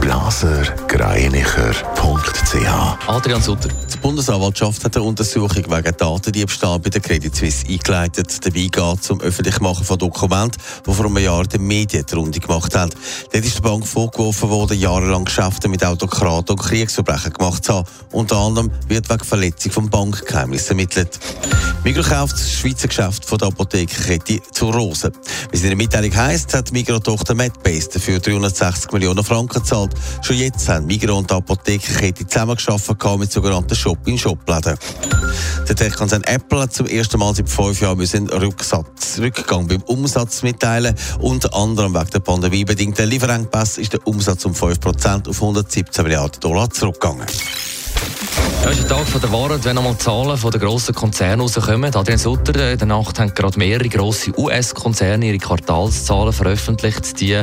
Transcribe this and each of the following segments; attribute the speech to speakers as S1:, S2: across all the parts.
S1: blasergreinicher.ch
S2: Adrian Sutter. Die Bundesanwaltschaft hat eine Untersuchung wegen Datendiebstahl bei der Credit Suisse eingeleitet. Dabei geht es um Öffentlichmachen von Dokumenten, die vor einem Jahr den Medien die Runde gemacht haben. Dort ist der Bank vorgeworfen worden, jahrelang Geschäfte mit Autokraten und Kriegsverbrechen gemacht zu haben. Unter anderem wird wegen Verletzung vom Bankgeheimnis ermittelt. Migros kauft das Schweizer Geschäft von der Apothekenkette zur Rose. Wie es in der Mitteilung heisst, hat Migros-Tochter Medbase dafür 360 Millionen Franken gezahlt. Schon jetzt haben Migros und die Apothekenkette zusammengearbeitet mit sogenannten Shop-in-Shop-Läden. Der Tech-Konzern Apple hat zum ersten Mal seit fünf Jahren einen Rücksatz, Rückgang beim Umsatz mitteilen. Unter anderem wegen der pandemiebedingten Lieferengpässe ist der Umsatz um 5% auf 117 Milliarden Dollar zurückgegangen.
S3: Ja, ist ein Tag der Wahrheit, wenn einmal Zahlen von den grossen Konzernen rauskommen. Adrian Sutter, äh, in der Nacht haben gerade mehrere grosse US-Konzerne ihre Quartalszahlen veröffentlicht, die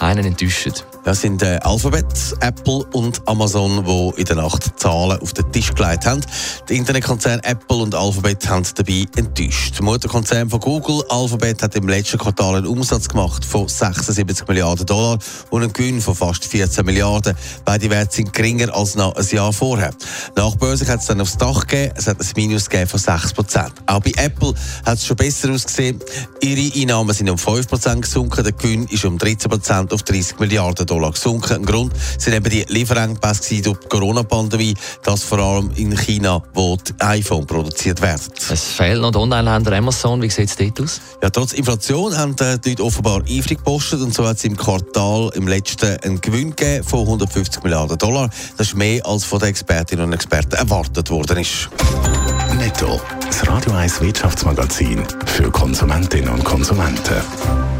S3: einen enttäuschen.
S2: Das sind äh, Alphabet, Apple und Amazon, die in der Nacht Zahlen auf den Tisch gelegt haben. Die Internetkonzerne Apple und Alphabet haben dabei enttäuscht. Der Mutterkonzern von Google, Alphabet, hat im letzten Quartal einen Umsatz gemacht von 76 Milliarden Dollar und einen Gewinn von fast 14 Milliarden. Beide Werte sind geringer als noch ein Jahr vorher. Nach Börse hat es dann aufs Dach gegeben. Es hat ein Minus von 6 Prozent. Auch bei Apple hat es schon besser ausgesehen. Ihre Einnahmen sind um 5 Prozent gesunken. Der Gewinn ist um 13 Prozent auf 30 Milliarden Dollar gesunken. Ein Grund sind eben die Lieferengpässe durch die Corona-Pandemie, das vor allem in China, wo die iPhone produziert werden.
S3: Es fehlt noch Online-Händler Amazon. Wie sieht es dort aus?
S2: Ja, trotz Inflation haben äh, die Leute offenbar eifrig gepostet und so hat es im Quartal im letzten einen Gewinn gegeben von 150 Milliarden Dollar. Das ist mehr als von den Expertinnen und Experten erwartet worden ist.
S1: Netto. Das Radio 1 Wirtschaftsmagazin für Konsumentinnen und Konsumenten.